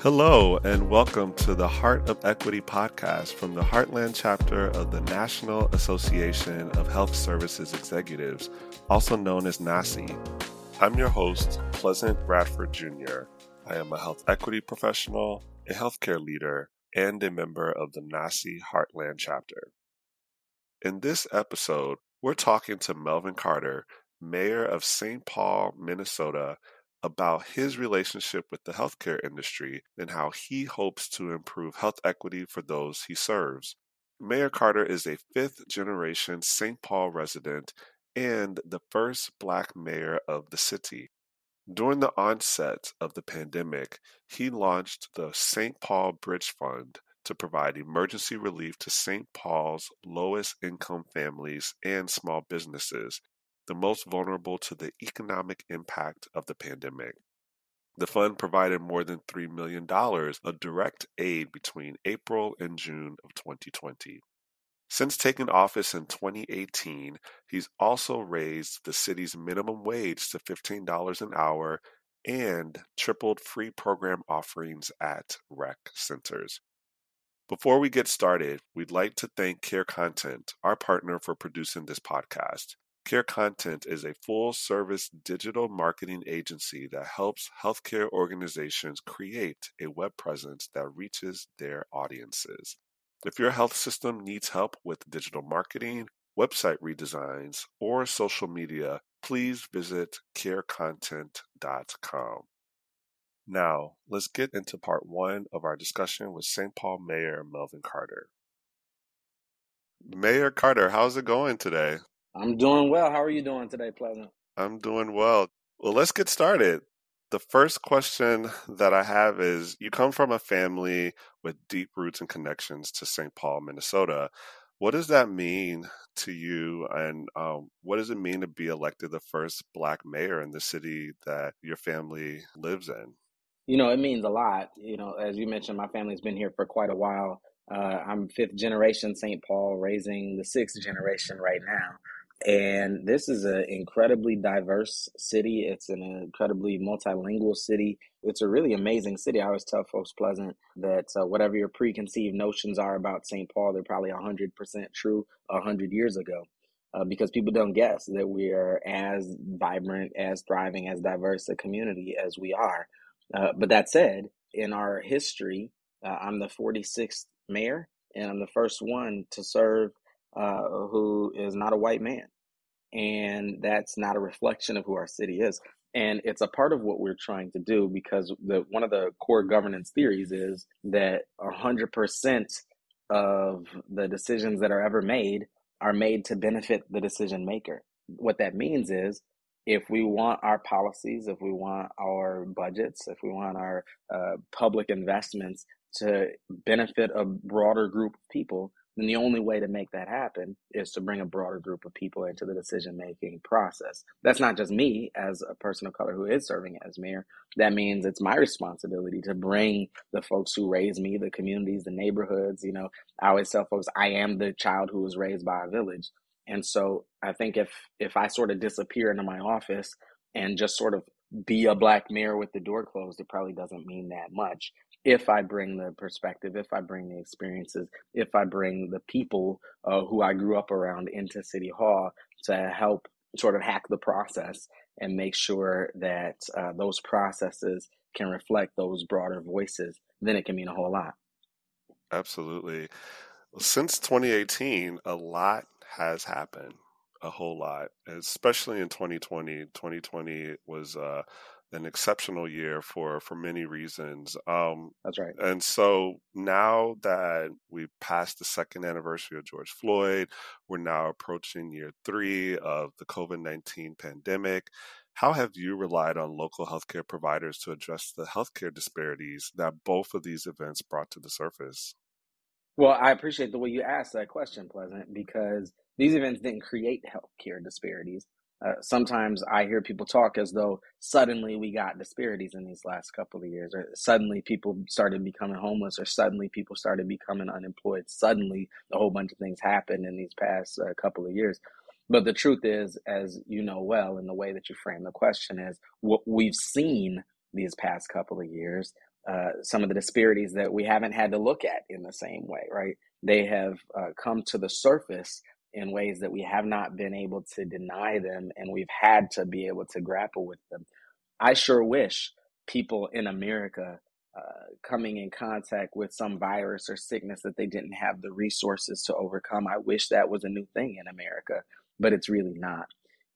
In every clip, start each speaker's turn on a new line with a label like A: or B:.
A: Hello, and welcome to the Heart of Equity podcast from the Heartland chapter of the National Association of Health Services Executives, also known as NAHSE. I'm your host, Pleasant Bradford Jr. I am a health equity professional, a healthcare leader, and a member of the NAHSE Heartland chapter. In this episode, we're talking to Melvin Carter, Mayor of St. Paul, Minnesota, about his relationship with the healthcare industry and how he hopes to improve health equity for those he serves. Mayor Carter is a fifth generation St. Paul resident and the first black mayor of the city. During the onset of the pandemic, he launched the St. Paul Bridge Fund to provide emergency relief to St. Paul's lowest income families and small businesses the most vulnerable to the economic impact of the pandemic. The fund provided more than $3 million of direct aid between April and June of 2020. Since taking office in 2018, he's also raised the city's minimum wage to $15 an hour and tripled free program offerings at rec centers. Before we get started, we'd like to thank Care Content, our partner for producing this podcast. Care Content is a full service digital marketing agency that helps healthcare organizations create a web presence that reaches their audiences. If your health system needs help with digital marketing, website redesigns, or social media, please visit carecontent.com. Now, let's get into part one of our discussion with St. Paul Mayor Melvin Carter. Mayor Carter, how's it going today?
B: I'm doing well. How are you doing today, Pleasant?
A: I'm doing well. Well, let's get started. The first question that I have is You come from a family with deep roots and connections to St. Paul, Minnesota. What does that mean to you? And um, what does it mean to be elected the first Black mayor in the city that your family lives in?
B: You know, it means a lot. You know, as you mentioned, my family's been here for quite a while. Uh, I'm fifth generation St. Paul, raising the sixth generation right now. And this is an incredibly diverse city. It's an incredibly multilingual city. It's a really amazing city. I always tell folks, Pleasant, that uh, whatever your preconceived notions are about St. Paul, they're probably 100% true 100 years ago. Uh, because people don't guess that we are as vibrant, as thriving, as diverse a community as we are. Uh, but that said, in our history, uh, I'm the 46th mayor, and I'm the first one to serve uh, who is not a white man. And that's not a reflection of who our city is. And it's a part of what we're trying to do because the one of the core governance theories is that 100% of the decisions that are ever made are made to benefit the decision maker. What that means is if we want our policies, if we want our budgets, if we want our uh, public investments to benefit a broader group of people, then the only way to make that happen is to bring a broader group of people into the decision making process. That's not just me as a person of color who is serving as mayor. That means it's my responsibility to bring the folks who raised me, the communities, the neighborhoods. You know, I always tell folks I am the child who was raised by a village. And so I think if if I sort of disappear into my office and just sort of be a black mayor with the door closed, it probably doesn't mean that much if I bring the perspective, if I bring the experiences, if I bring the people uh, who I grew up around into City Hall to help sort of hack the process and make sure that uh, those processes can reflect those broader voices, then it can mean a whole lot.
A: Absolutely. Since 2018, a lot has happened, a whole lot, especially in 2020. 2020 was uh, an exceptional year for for many reasons.
B: Um, That's right.
A: And so now that we've passed the second anniversary of George Floyd, we're now approaching year three of the COVID nineteen pandemic. How have you relied on local healthcare providers to address the healthcare disparities that both of these events brought to the surface?
B: Well, I appreciate the way you asked that question, Pleasant, because these events didn't create healthcare disparities. Uh, sometimes I hear people talk as though suddenly we got disparities in these last couple of years, or suddenly people started becoming homeless, or suddenly people started becoming unemployed. Suddenly, a whole bunch of things happened in these past uh, couple of years. But the truth is, as you know well, in the way that you frame the question, is what we've seen these past couple of years uh, some of the disparities that we haven't had to look at in the same way, right? They have uh, come to the surface in ways that we have not been able to deny them, and we've had to be able to grapple with them. I sure wish people in America uh, coming in contact with some virus or sickness that they didn't have the resources to overcome. I wish that was a new thing in America, but it's really not.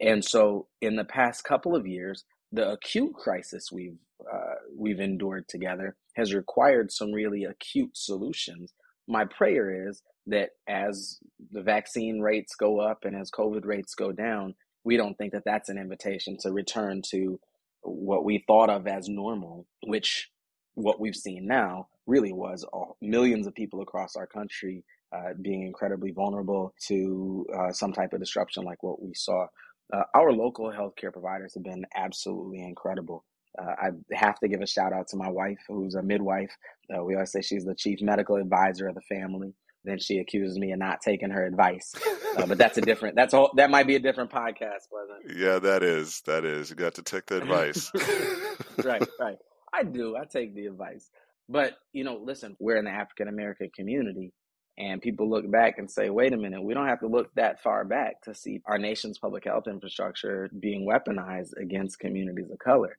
B: And so, in the past couple of years, the acute crisis we've uh, we've endured together has required some really acute solutions. My prayer is that as the vaccine rates go up and as COVID rates go down, we don't think that that's an invitation to return to what we thought of as normal, which what we've seen now really was all, millions of people across our country uh, being incredibly vulnerable to uh, some type of disruption like what we saw. Uh, our local healthcare providers have been absolutely incredible. Uh, I have to give a shout out to my wife, who's a midwife. Uh, we always say she's the chief medical advisor of the family. Then she accuses me of not taking her advice, uh, but that's a different. That's all. That might be a different podcast, Pleasant.
A: Yeah, that is. That is. You got to take the advice.
B: right, right. I do. I take the advice. But, you know, listen, we're in the African American community and people look back and say, wait a minute, we don't have to look that far back to see our nation's public health infrastructure being weaponized against communities of color.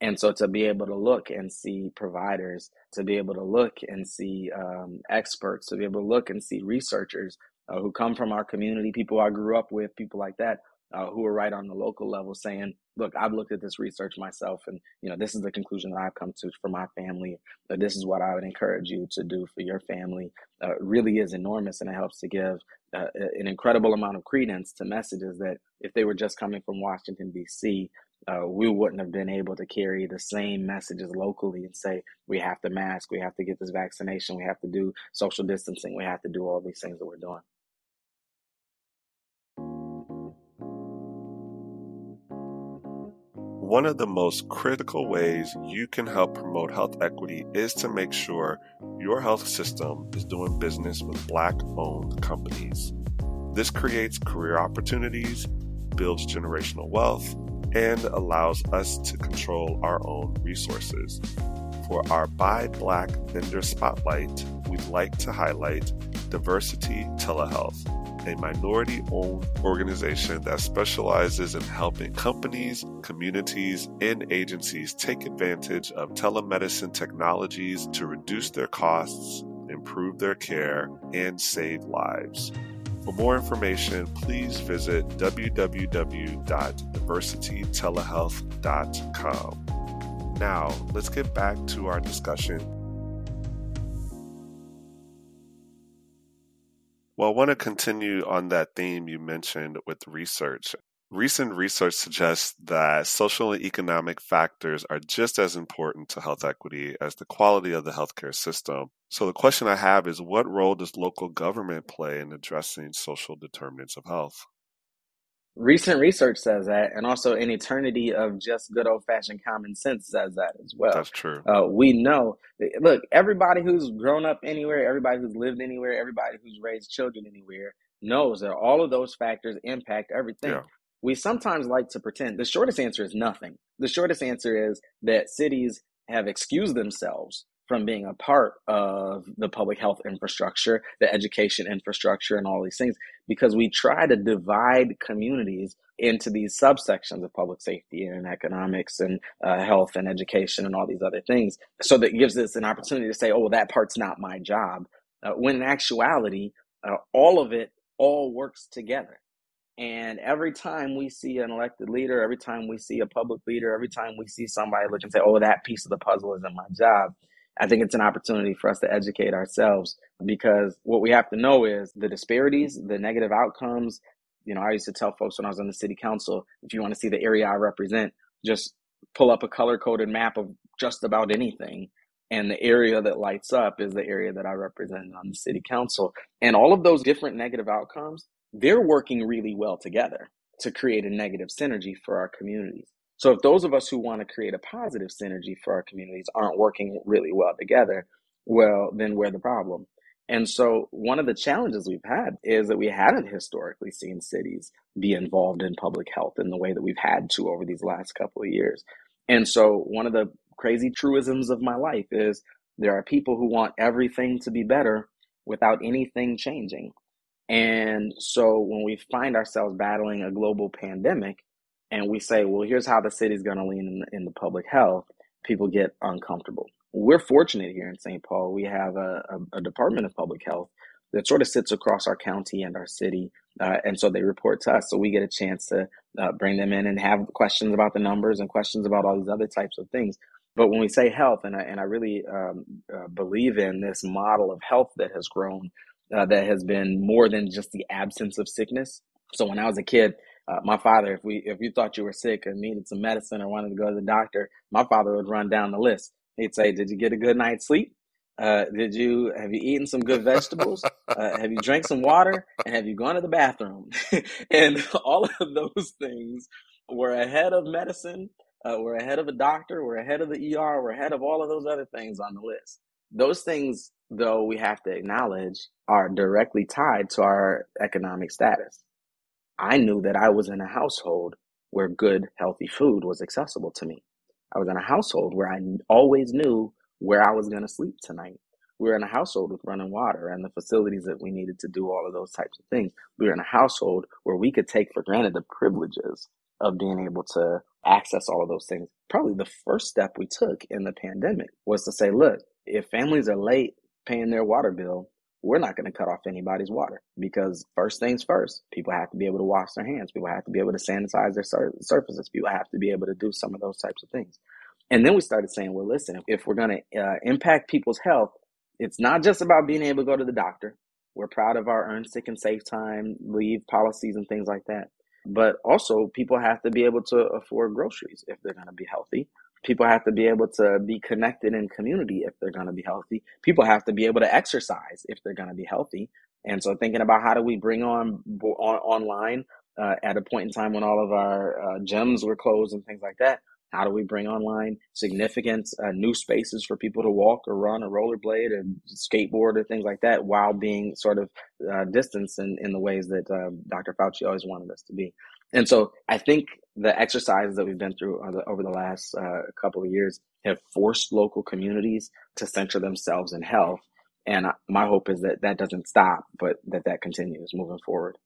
B: And so to be able to look and see providers, to be able to look and see um, experts, to be able to look and see researchers uh, who come from our community, people I grew up with, people like that, uh, who are right on the local level saying, look, I've looked at this research myself and, you know, this is the conclusion that I've come to for my family. But this is what I would encourage you to do for your family. Uh, really is enormous and it helps to give uh, an incredible amount of credence to messages that if they were just coming from Washington, D.C., uh, we wouldn't have been able to carry the same messages locally and say we have to mask, we have to get this vaccination, we have to do social distancing, we have to do all these things that we're doing.
A: One of the most critical ways you can help promote health equity is to make sure your health system is doing business with Black owned companies. This creates career opportunities, builds generational wealth, and allows us to control our own resources. For our Buy Black Vendor Spotlight, we'd like to highlight Diversity Telehealth a minority owned organization that specializes in helping companies, communities, and agencies take advantage of telemedicine technologies to reduce their costs, improve their care, and save lives. For more information, please visit www.diversitytelehealth.com. Now, let's get back to our discussion Well, I want to continue on that theme you mentioned with research. Recent research suggests that social and economic factors are just as important to health equity as the quality of the healthcare system. So, the question I have is what role does local government play in addressing social determinants of health?
B: Recent research says that, and also an eternity of just good old fashioned common sense says that as well.
A: That's true.
B: Uh, we know, look, everybody who's grown up anywhere, everybody who's lived anywhere, everybody who's raised children anywhere knows that all of those factors impact everything. Yeah. We sometimes like to pretend the shortest answer is nothing. The shortest answer is that cities have excused themselves from being a part of the public health infrastructure, the education infrastructure, and all these things, because we try to divide communities into these subsections of public safety and economics and uh, health and education and all these other things. So that gives us an opportunity to say, oh, well, that part's not my job. Uh, when in actuality, uh, all of it all works together. And every time we see an elected leader, every time we see a public leader, every time we see somebody look and say, oh, that piece of the puzzle isn't my job, I think it's an opportunity for us to educate ourselves because what we have to know is the disparities, the negative outcomes. You know, I used to tell folks when I was on the city council, if you want to see the area I represent, just pull up a color coded map of just about anything. And the area that lights up is the area that I represent on the city council. And all of those different negative outcomes, they're working really well together to create a negative synergy for our communities. So if those of us who want to create a positive synergy for our communities aren't working really well together, well, then we're the problem. And so one of the challenges we've had is that we haven't historically seen cities be involved in public health in the way that we've had to over these last couple of years. And so one of the crazy truisms of my life is there are people who want everything to be better without anything changing. And so when we find ourselves battling a global pandemic and we say, well, here's how the city's going to lean in, in the public health, people get uncomfortable. We're fortunate here in St. Paul. We have a, a, a Department of Public Health that sort of sits across our county and our city. Uh, and so they report to us. So we get a chance to uh, bring them in and have questions about the numbers and questions about all these other types of things. But when we say health, and I, and I really um, uh, believe in this model of health that has grown, uh, that has been more than just the absence of sickness. So when I was a kid, uh, my father, if we if you thought you were sick or needed some medicine or wanted to go to the doctor, my father would run down the list. He'd say, "Did you get a good night's sleep? Uh, did you have you eaten some good vegetables? Uh, have you drank some water? And have you gone to the bathroom? and all of those things were ahead of medicine. Uh, we're ahead of a doctor. We're ahead of the ER. We're ahead of all of those other things on the list. Those things, though, we have to acknowledge are directly tied to our economic status. I knew that I was in a household where good, healthy food was accessible to me. I was in a household where I always knew where I was going to sleep tonight. We were in a household with running water and the facilities that we needed to do all of those types of things. We were in a household where we could take for granted the privileges of being able to access all of those things. Probably the first step we took in the pandemic was to say, look, if families are late paying their water bill, we're not going to cut off anybody's water because first things first, people have to be able to wash their hands. People have to be able to sanitize their sur- surfaces. People have to be able to do some of those types of things. And then we started saying, well, listen, if we're going to uh, impact people's health, it's not just about being able to go to the doctor. We're proud of our earn sick and safe time leave policies and things like that. But also, people have to be able to afford groceries if they're going to be healthy. People have to be able to be connected in community if they're going to be healthy. People have to be able to exercise if they're going to be healthy. And so, thinking about how do we bring on, on online uh, at a point in time when all of our uh, gyms were closed and things like that, how do we bring online significant uh, new spaces for people to walk or run or rollerblade or skateboard or things like that while being sort of uh, distanced in, in the ways that uh, Dr. Fauci always wanted us to be? And so I think the exercises that we've been through over the last uh, couple of years have forced local communities to center themselves in health. And my hope is that that doesn't stop, but that that continues moving forward.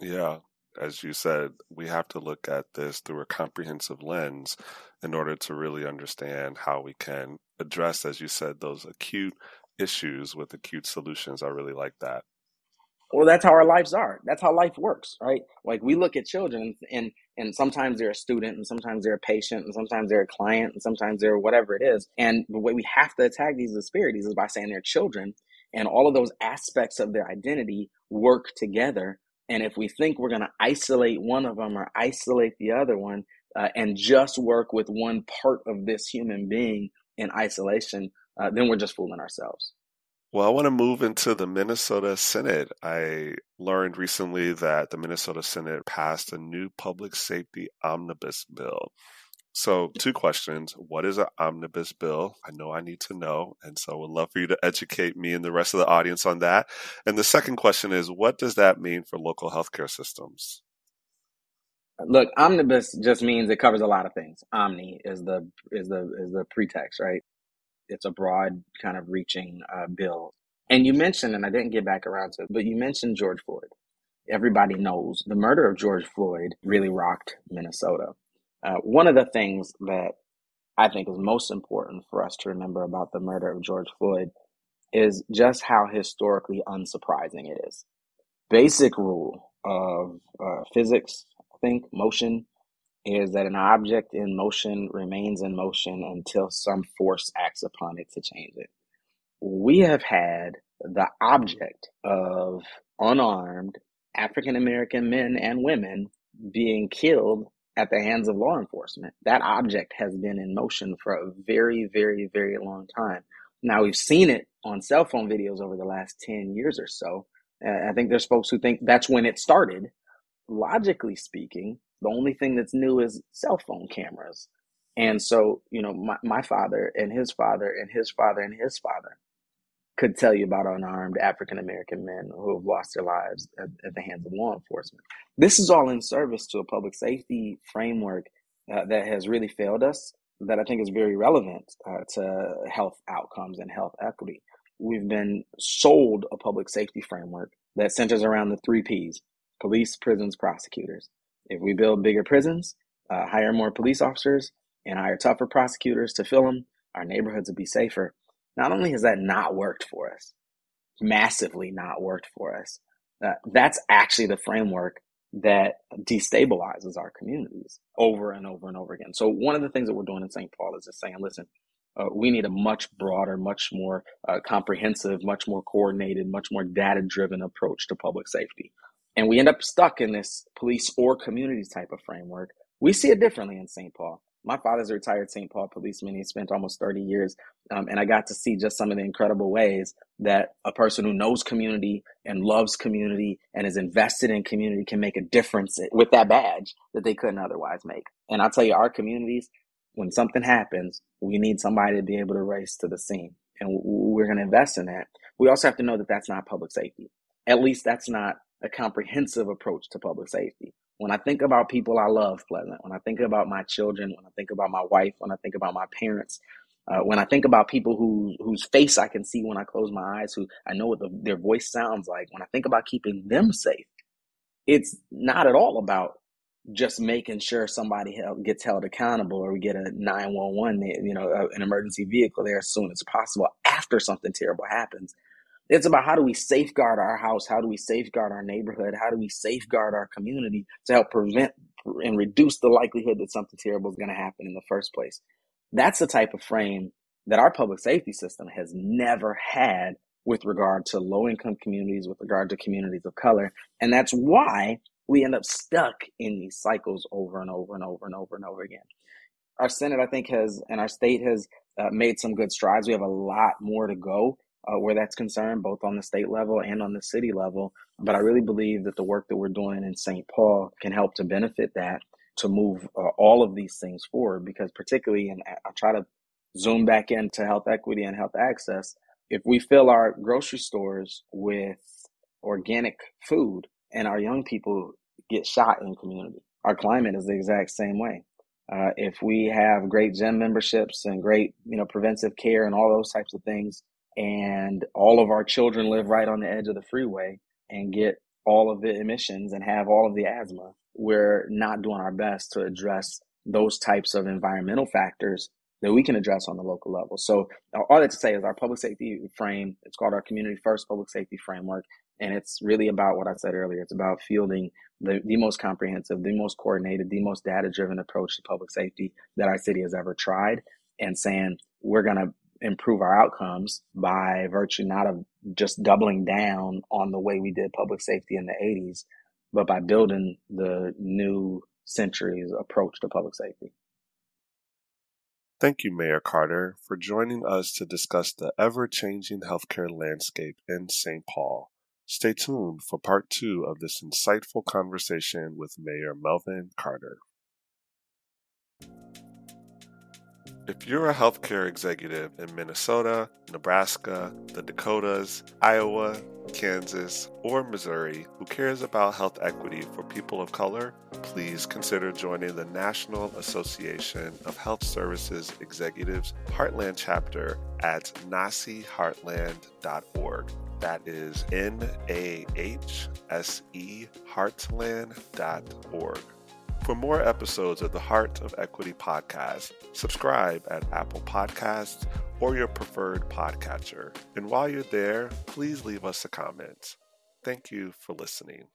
A: Yeah, as you said, we have to look at this through a comprehensive lens in order to really understand how we can address, as you said, those acute issues with acute solutions. I really like that.
B: Well, that's how our lives are. That's how life works, right? Like we look at children and and sometimes they're a student and sometimes they're a patient and sometimes they're a client and sometimes they're whatever it is. And the way we have to attack these disparities is by saying they're children and all of those aspects of their identity work together and if we think we're going to isolate one of them or isolate the other one uh, and just work with one part of this human being in isolation, uh, then we're just fooling ourselves.
A: Well, I want to move into the Minnesota Senate. I learned recently that the Minnesota Senate passed a new public safety omnibus bill. So, two questions. What is an omnibus bill? I know I need to know. And so, I would love for you to educate me and the rest of the audience on that. And the second question is what does that mean for local healthcare systems?
B: Look, omnibus just means it covers a lot of things. Omni is the is the is the pretext, right? It's a broad kind of reaching uh, bill. And you mentioned, and I didn't get back around to it, but you mentioned George Floyd. Everybody knows the murder of George Floyd really rocked Minnesota. Uh, one of the things that I think is most important for us to remember about the murder of George Floyd is just how historically unsurprising it is. Basic rule of uh, physics, I think, motion, is that an object in motion remains in motion until some force acts upon it to change it. We have had the object of unarmed African American men and women being killed at the hands of law enforcement. That object has been in motion for a very, very, very long time. Now we've seen it on cell phone videos over the last 10 years or so. I think there's folks who think that's when it started. Logically speaking, the only thing that's new is cell phone cameras. And so, you know, my, my father and his father and his father and his father could tell you about unarmed African American men who have lost their lives at, at, the hands of law enforcement. This is all in service to a public safety framework uh, that has really failed us that I think is very relevant uh, to health outcomes and health equity. We've been sold a public safety framework that centers around the three P's police, prisons, prosecutors. If we build bigger prisons, uh, hire more police officers, and hire tougher prosecutors to fill them, our neighborhoods will be safer. Not only has that not worked for us, massively not worked for us, uh, that's actually the framework that destabilizes our communities over and over and over again. So one of the things that we're doing in St. Paul is just saying, listen, uh, we need a much broader, much more uh, comprehensive, much more coordinated, much more data driven approach to public safety. And we end up stuck in this police or community type of framework. We see it differently in St. Paul my father's a retired St. Paul policeman. He spent almost 30 years. Um, and I got to see just some of the incredible ways that a person who knows community and loves community and is invested in community can make a difference with that badge that they couldn't otherwise make. And I'll tell you, our communities, when something happens, we need somebody to be able to race to the scene. And we're going to invest in that. We also have to know that that's not public safety. At least that's not a comprehensive approach to public safety. When I think about people I love, Pleasant, when I think about my children, when I think about my wife, when I think about my parents, uh, when I think about people who whose face I can see when I close my eyes, who I know what the, their voice sounds like, when I think about keeping them safe, it's not at all about just making sure somebody held, gets held accountable or we get a 911, you know, an emergency vehicle there as soon as possible after something terrible happens. It's about how do we safeguard our house? How do we safeguard our neighborhood? How do we safeguard our community to help prevent and reduce the likelihood that something terrible is going to happen in the first place? That's the type of frame that our public safety system has never had with regard to low income communities, with regard to communities of color. And that's why we end up stuck in these cycles over and over and over and over and over again. Our Senate, I think, has, and our state has uh, made some good strides. We have a lot more to go uh, where that's concerned, both on the state level and on the city level. But I really believe that the work that we're doing in St. Paul can help to benefit that to move uh, all of these things forward. Because particularly, and I try to zoom back into health equity and health access. If we fill our grocery stores with organic food and our young people get shot in community, our climate is the exact same way. Uh, if we have great gym memberships and great, you know, preventive care and all those types of things, and all of our children live right on the edge of the freeway and get all of the emissions and have all of the asthma, we're not doing our best to address those types of environmental factors that we can address on the local level. So all that to say is our public safety frame, it's called our community first public safety framework. And it's really about what I said earlier. It's about fielding the, the most comprehensive, the most coordinated, the most data driven approach to public safety that our city has ever tried and saying we're going to improve our outcomes by virtue not of just doubling down on the way we did public safety in the 80s, but by building the new century's approach to public safety.
A: Thank you, Mayor Carter, for joining us to discuss the ever changing healthcare landscape in St. Paul. Stay tuned for part two of this insightful conversation with Mayor Melvin Carter. If you're a healthcare executive in Minnesota, Nebraska, the Dakotas, Iowa, Kansas, or Missouri who cares about health equity for people of color, please consider joining the National Association of Health Services Executives Heartland chapter at nahseheartland.org. That is N A H S E heartland.org. For more episodes of the Heart of Equity podcast, subscribe at Apple Podcasts or your preferred podcatcher. And while you're there, please leave us a comment. Thank you for listening.